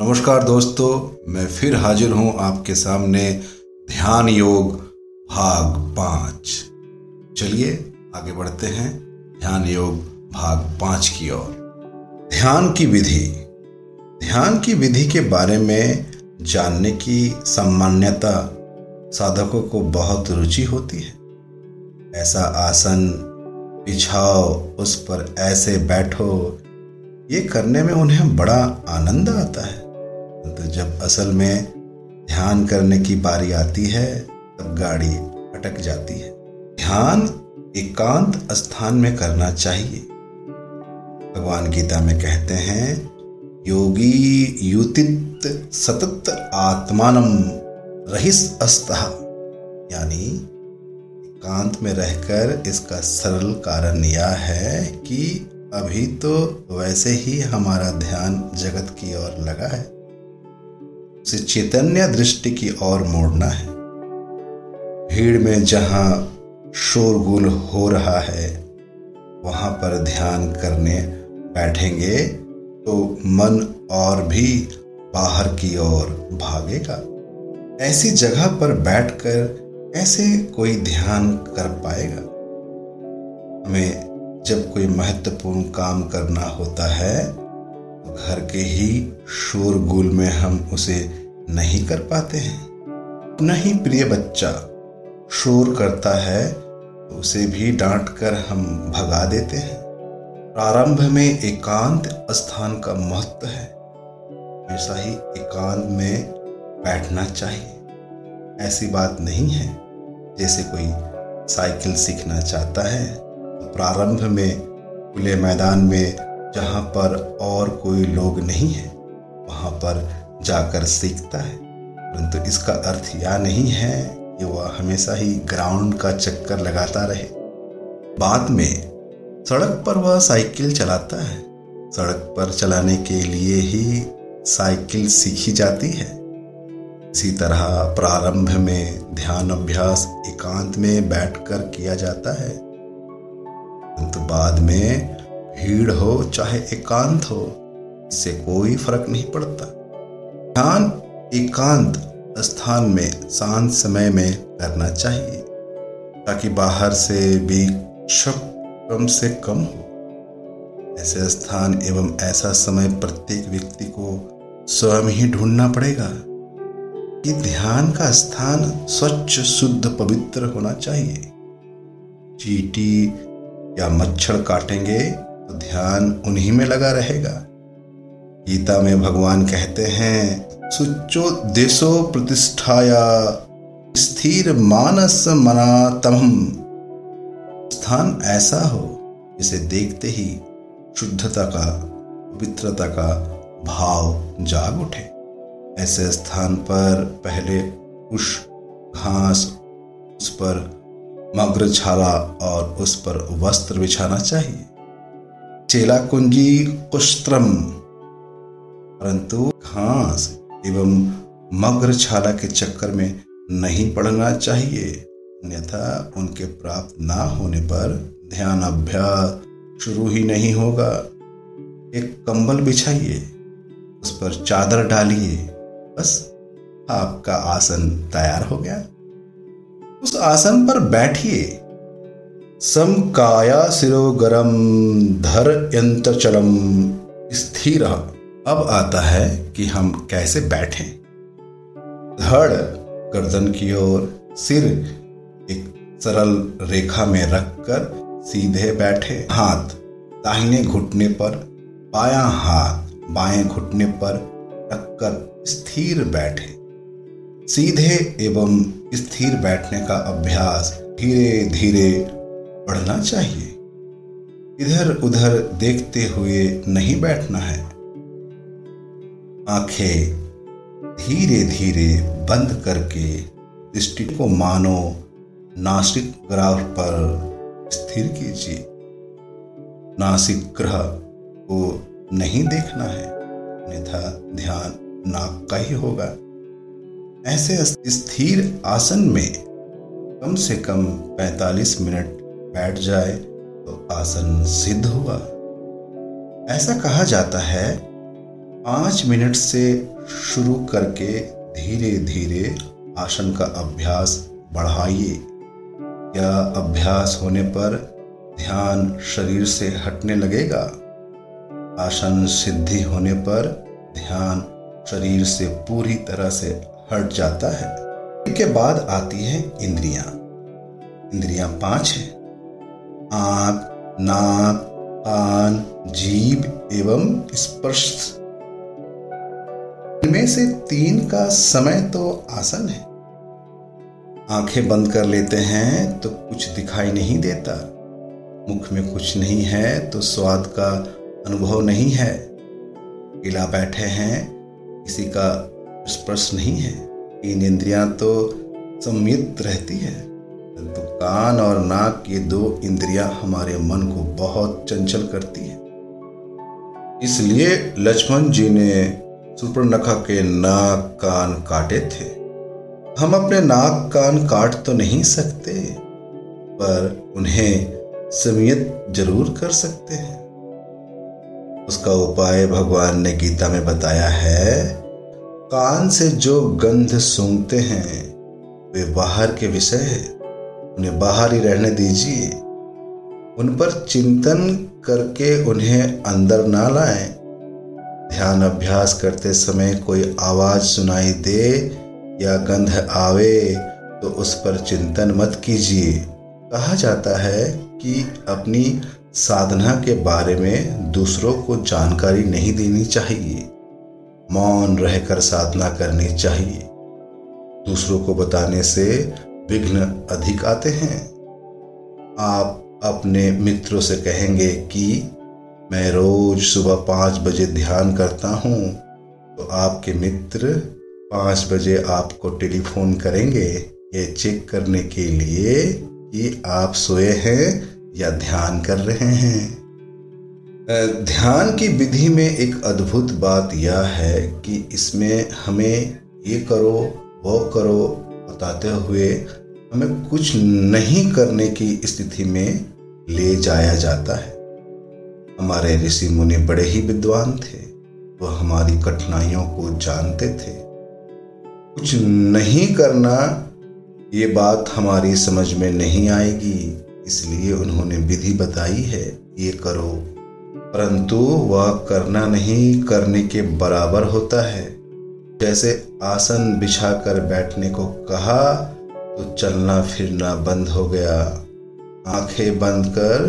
नमस्कार दोस्तों, मैं फिर हाजिर हूँ आपके सामने ध्यान योग भाग पाँच। चलिए आगे बढ़ते हैं, ध्यान योग भाग पाँच की ओर। ध्यान की विधि। ध्यान की विधि के बारे में जानने की सामान्यता साधकों को बहुत रुचि होती है। ऐसा आसन, बिछाओ, उस पर ऐसे बैठो, ये करने में उन्हें बड़ा आनंद आता है। तो जब असल में ध्यान करने की बारी आती है, तब गाड़ी अटक जाती है। ध्यान एकांत स्थान में करना चाहिए। भगवान गीता में कहते हैं, योगी युतित सतत आत्मानम रहिस अस्तः यानी एकांत में रहकर इसका सरल कारण यह है कि अभी तो वैसे ही हमारा ध्यान जगत की ओर लगा है। उसे चैतन्य दृष्टि की ओर मोड़ना है। भीड़ में जहाँ शोरगुल हो रहा है, वहाँ पर ध्यान करने बैठेंगे तो मन और भी बाहर की ओर भागेगा। ऐसी जगह पर बैठकर कैसे कोई ध्यान कर पाएगा। हमें जब कोई महत्वपूर्ण काम करना होता है घर के ही शोरगुल में हम उसे नहीं कर पाते हैं। अपना ही प्रिय बच्चा शोर करता है तो उसे भी डांट कर हम भगा देते हैं। प्रारंभ में एकांत स्थान का महत्व है। ऐसा ही एकांत में बैठना चाहिए। ऐसी बात नहीं है। जैसे कोई साइकिल सीखना चाहता है तो प्रारंभ में खुले मैदान में जहाँ पर और कोई लोग नहीं है, वहाँ पर जाकर सीखता है। परंतु इसका अर्थ यह नहीं है कि वह हमेशा ही ग्राउंड का चक्कर लगाता रहे। बाद में सड़क पर वह साइकिल चलाता है। सड़क पर चलाने के लिए ही साइकिल सीखी जाती है। इसी तरह प्रारंभ में ध्यान अभ्यास एकांत में बैठकर किया जाता है। परंतु बाद में भीड़ हो, चाहे एकांत हो, इससे कोई फ़र्क नहीं पड़ता। ध्यान एकांत स्थान में, शांत समय में करना चाहिए, ताकि बाहर से भी शक कम से कम हो। ऐसे स्थान एवं ऐसा समय प्रत्येक व्यक्ति को स्वयं ही ढूंढना पड़ेगा कि ध्यान का स्थान स्वच्छ, शुद्ध, पवित्र होना चाहिए। चीटी या मच्छर काटेंगे तो ध्यान उन्हीं में लगा रहेगा। गीता में भगवान कहते हैं सुचो देशो प्रतिष्ठाया, स्थिर मानस मनातम स्थान ऐसा हो जिसे देखते ही शुद्धता का, पवित्रता का भाव जाग उठे। ऐसे स्थान पर पहले उस घास, उस पर मग्र छाला और उस पर वस्त्र बिछाना चाहिए। चेला कुंजी कुश्त्रम परंतु घास एवं मग्र छाला के चक्कर में नहीं पड़ना चाहिए। अन्यथा उनके प्राप्त ना होने पर ध्यान अभ्यास शुरू ही नहीं होगा। एक कंबल बिछाइए, उस पर चादर डालिए, बस आपका आसन तैयार हो गया। उस आसन पर बैठिए। सम सिरोगरम धर यंत्र चलम स्थिर। अब आता है कि हम कैसे बैठे। धड़ गर्दन की ओर, सिर एक सरल रेखा में रखकर सीधे बैठे। हाथ दाहिने घुटने पर, बाया हाथ बाएँ घुटने पर रखकर स्थिर बैठे। सीधे एवं स्थिर बैठने का अभ्यास धीरे धीरे बढ़ना चाहिए। इधर उधर देखते हुए नहीं बैठना है। आँखें धीरे धीरे बंद करके दृष्टि को मानो, नासिक ग्राफ पर स्थिर कीजिए। नासिक ग्रह को नहीं देखना है, अन्यथा ध्यान नाक का ही होगा। ऐसे स्थिर आसन में कम से कम 45 मिनट बैठ जाए तो आसन सिद्ध हुआ ऐसा कहा जाता है, पाँच मिनट से शुरू करके धीरे धीरे आसन का अभ्यास बढ़ाइए। या अभ्यास होने पर ध्यान शरीर से हटने लगेगा। आसन सिद्धि होने पर ध्यान शरीर से पूरी तरह से हट जाता है। इसके बाद आती है इंद्रियाँ। इंद्रियाँ पाँच है। आँख नाक कान जीभ एवं स्पर्श। इनमें से तीन का समय तो आसन है। आँखें बंद कर लेते हैं तो कुछ दिखाई नहीं देता। मुख में कुछ नहीं है तो स्वाद का अनुभव नहीं है। अकेला बैठे हैं, किसी का स्पर्श नहीं है। इन इंद्रियाँ तो संमित रहती है। तो कान और नाक ये दो इंद्रियाँ हमारे मन को बहुत चंचल करती है। इसलिए लक्ष्मण जी ने सुपर्णखा के नाक कान काटे थे। हम अपने नाक कान काट तो नहीं सकते, पर उन्हें समियत ज़रूर कर सकते हैं। उसका उपाय भगवान ने गीता में बताया है, कान से जो गंध सूंघते हैं, वे बाहर के विषय है। उन्हें बाहर ही रहने दीजिए। उन पर चिंतन करके उन्हें अंदर ना लाएँ। ध्यान अभ्यास करते समय कोई आवाज़ सुनाई दे या गंध आवे तो उस पर चिंतन मत कीजिए। कहा जाता है कि अपनी साधना के बारे में दूसरों को जानकारी नहीं देनी चाहिए। मौन रहकर साधना करनी चाहिए। दूसरों को बताने से विघ्न अधिक आते हैं। आप अपने मित्रों से कहेंगे कि मैं रोज सुबह पाँच बजे ध्यान करता हूँ तो आपके मित्र पाँच बजे आपको टेलीफोन करेंगे। ये चेक करने के लिए कि आप सोए हैं या ध्यान कर रहे हैं। ध्यान की विधि में एक अद्भुत बात यह है कि इसमें हमें ये करो, वो करो बताते हुए हमें कुछ नहीं करने की स्थिति में ले जाया जाता है। हमारे ऋषि मुनि बड़े ही विद्वान थे। वह हमारी कठिनाइयों को जानते थे। कुछ नहीं करना, ये बात हमारी समझ में नहीं आएगी। इसलिए उन्होंने विधि बताई है, ये करो। परंतु वह करना नहीं करने के बराबर होता है। जैसे आसन बिछाकर बैठने को कहा तो चलना फिरना बंद हो गया। आँखें बंद कर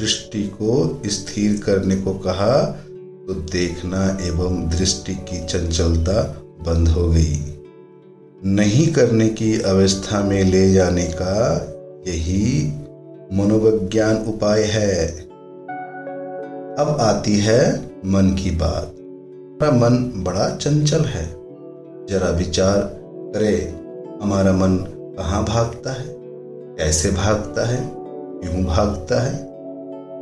दृष्टि को स्थिर करने को कहा तो देखना एवं दृष्टि की चंचलता बंद हो गई। नहीं करने की अवस्था में ले जाने का यही मनोविज्ञान उपाय है। अब आती है मन की बात। हमारा मन बड़ा चंचल है। जरा विचार करे, हमारा मन कहाँ भागता है? कैसे भागता है? क्यों भागता है?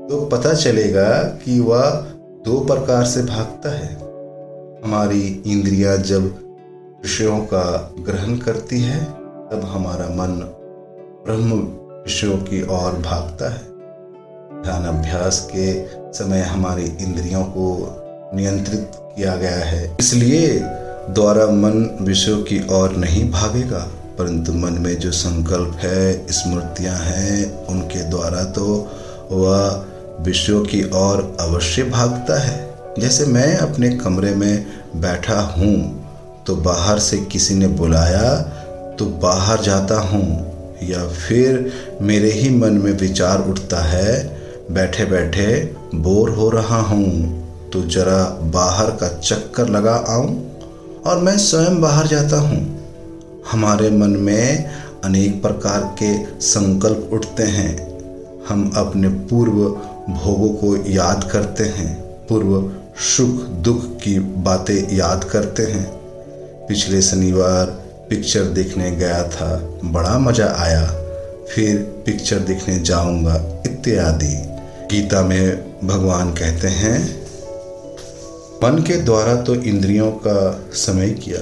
तो पता चलेगा कि वह दो प्रकार से भागता है। हमारी इंद्रियाँ जब विषयों का ग्रहण करती है, तब हमारा मन ब्रह्म विषयों की ओर भागता है। ध्यान अभ्यास के समय हमारी इंद्रियों को नियंत्रित किया गया है। इसलिए द्वारा मन विषयों की ओर नहीं भागेगा, परंतु मन में जो संकल्प है, स्मृतियाँ हैं, उनके द्वारा तो वह विषयों की ओर अवश्य भागता है। जैसे मैं अपने कमरे में बैठा हूँ तो बाहर से किसी ने बुलाया तो बाहर जाता हूँ, या फिर मेरे ही मन में विचार उठता है बैठे बैठे बोर हो रहा हूँ। तो जरा बाहर का चक्कर लगा आऊँ और मैं स्वयं बाहर जाता हूँ। हमारे मन में अनेक प्रकार के संकल्प उठते हैं। हम अपने पूर्व भोगों को याद करते हैं। पूर्व सुख दुख की बातें याद करते हैं। पिछले शनिवार पिक्चर देखने गया था, बड़ा मज़ा आया। फिर पिक्चर देखने जाऊँगा इत्यादि। गीता में भगवान कहते हैं मन के द्वारा तो इंद्रियों का समय किया,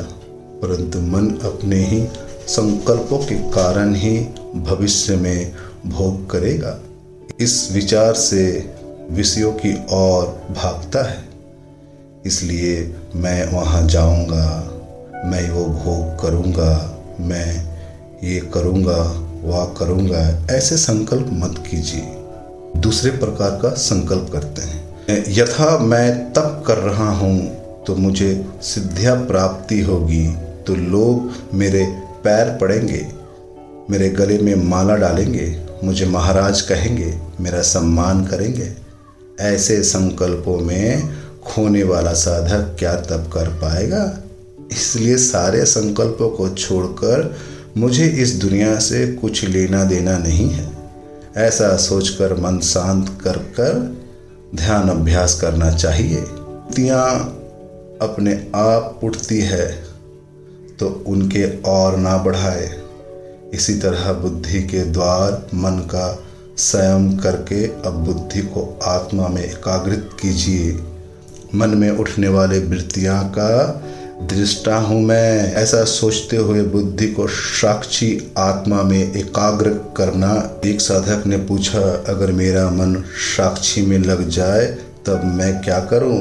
परंतु मन अपने ही संकल्पों के कारण ही भविष्य में भोग करेगा। इस विचार से विषयों की ओर भागता है। इसलिए मैं वहाँ जाऊँगा, मैं वो भोग करूँगा, मैं ये करूँगा वह करूँगा, ऐसे संकल्प मत कीजिए। दूसरे प्रकार का संकल्प करते हैं। यथा मैं तप कर रहा हूँ तो मुझे सिद्धिया प्राप्ति होगी तो लोग मेरे पैर पड़ेंगे, मेरे गले में माला डालेंगे, मुझे महाराज कहेंगे, मेरा सम्मान करेंगे। ऐसे संकल्पों में खोने वाला साधक क्या तब कर पाएगा? इसलिए सारे संकल्पों को छोड़कर मुझे इस दुनिया से कुछ लेना देना नहीं है। ऐसा सोचकर मन शांत कर कर ध्यान अभ्यास करना चाहिए। तियाँ अपने आप उठती है तो उनके और ना बढ़ाए। इसी तरह बुद्धि के द्वार मन का संयम करके अब बुद्धि को आत्मा में एकाग्रित कीजिए। मन में उठने वाले वृत्तियाँ का दृष्टा हूँ मैं, ऐसा सोचते हुए बुद्धि को साक्षी आत्मा में एकाग्र करना। एक साधक ने पूछा, अगर मेरा मन साक्षी में लग जाए, तब मैं क्या करूँ?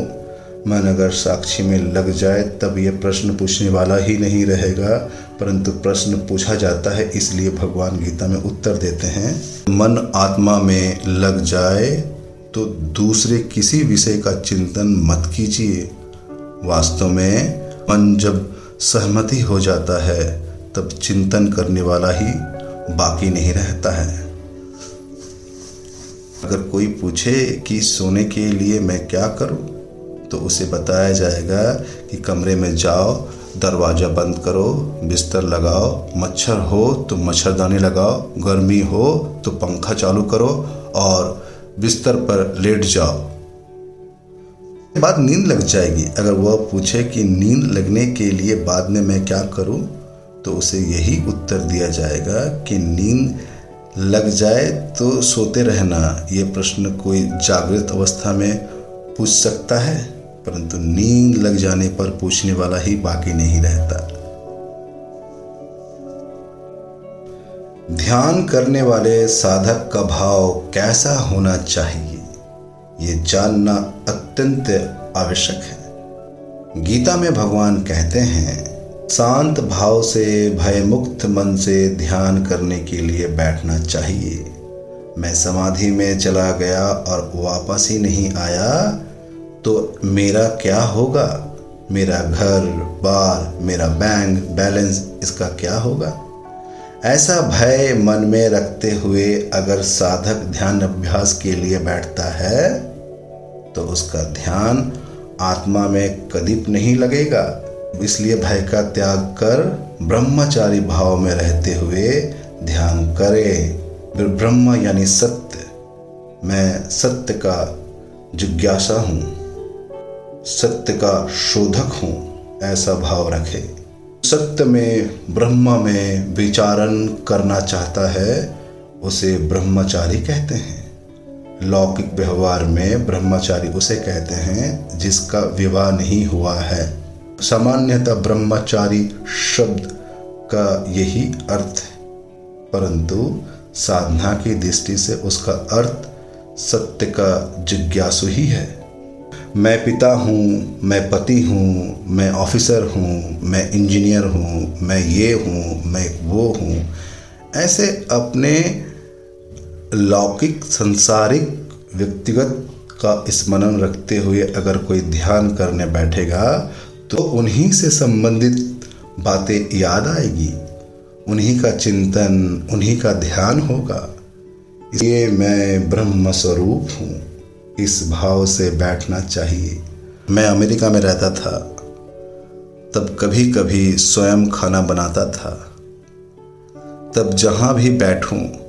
मन अगर साक्षी में लग जाए, तब यह प्रश्न पूछने वाला ही नहीं रहेगा, परंतु प्रश्न पूछा जाता है, इसलिए भगवान गीता में उत्तर देते हैं, मन आत्मा में लग जाए तो दूसरे किसी विषय का चिंतन मत कीजिए। वास्तव में मन जब सहमति हो जाता है, तब चिंतन करने वाला ही बाकी नहीं रहता है। अगर कोई पूछे कि सोने के लिए मैं क्या करूँ तो उसे बताया जाएगा कि कमरे में जाओ, दरवाज़ा बंद करो, बिस्तर लगाओ, मच्छर हो तो मच्छरदानी लगाओ, गर्मी हो तो पंखा चालू करो और बिस्तर पर लेट जाओ। बाद नींद लग जाएगी। अगर वह पूछे कि नींद लगने के लिए बाद में मैं क्या करूँ तो उसे यही उत्तर दिया जाएगा कि नींद लग जाए तो सोते रहना। ये प्रश्न कोई जागृत अवस्था में पूछ सकता है, परंतु नींद लग जाने पर पूछने वाला ही बाकी नहीं रहता। ध्यान करने वाले साधक का भाव कैसा होना चाहिए? ये जानना अत्यंत आवश्यक है। गीता में भगवान कहते हैं, शांत भाव से, भयमुक्त मन से ध्यान करने के लिए बैठना चाहिए। मैं समाधि में चला गया और वापस ही नहीं आया तो मेरा क्या होगा? मेरा घर, बार, मेरा बैंक, बैलेंस, इसका क्या होगा? ऐसा भय मन में रखते हुए अगर साधक ध्यान अभ्यास के लिए बैठता है तो उसका ध्यान आत्मा में कदीप नहीं लगेगा। इसलिए भय का त्याग कर ब्रह्मचारी भाव में रहते हुए ध्यान करे। ब्रह्म यानी सत्य। मैं सत्य का जिज्ञासा हूँ। सत्य का शोधक हूँ। ऐसा भाव रखे। सत्य में ब्रह्म में विचारण करना चाहता है, उसे ब्रह्मचारी कहते हैं। लौकिक व्यवहार में ब्रह्मचारी उसे कहते हैं, जिसका विवाह नहीं हुआ है। सामान्यतः ब्रह्मचारी शब्द का यही अर्थ परंतु साधना की दृष्टि से उसका अर्थ सत्य का जिज्ञासु ही है। मैं पिता हूँ, मैं पति हूँ, मैं ऑफिसर हूँ, मैं इंजीनियर हूँ, मैं ये हूँ, मैं वो हूँ। ऐसे अपने लौकिक, संसारिक, व्यक्तिगत का स्मरण रखते हुए अगर कोई ध्यान करने बैठेगा तो उन्हीं से संबंधित बातें याद आएगी। उन्हीं का चिंतन, उन्हीं का ध्यान होगा। इसलिए मैं ब्रह्म स्वरूप हूँ। इस भाव से बैठना चाहिए। मैं अमेरिका में रहता था। तब कभी कभी स्वयं खाना बनाता था। तब जहाँ भी बैठूं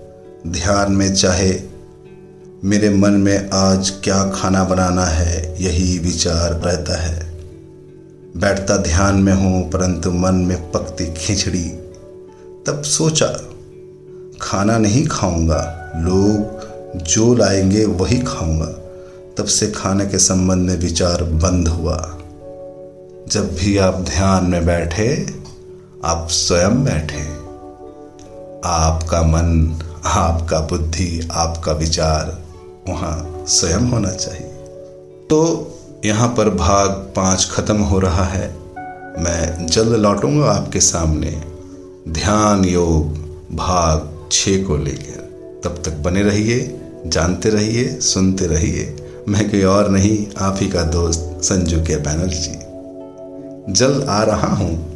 ध्यान में चाहे, मेरे मन में आज क्या खाना बनाना है, यही विचार रहता है। बैठता ध्यान में हूँ, परंतु मन में पकती खिचड़ी। तब सोचा, खाना नहीं खाऊँगा, लोग जो लाएँगे वही खाऊँगा। तब से खाने के संबंध में विचार बंद हुआ। जब भी आप ध्यान में बैठे, आप स्वयं बैठे। आपका मन, आपका बुद्धि, आपका विचार वहाँ स्वयं होना चाहिए। तो यहाँ पर भाग पाँच खत्म हो रहा है। मैं जल्द लौटूँगा आपके सामने। ध्यान योग, भाग छ को लेकर। तब तक बने रहिए, जानते रहिए, सुनते रहिए। मैं कोई और नहीं, आप ही का दोस्त संजू के बैनर्जी जल्द आ रहा हूँ।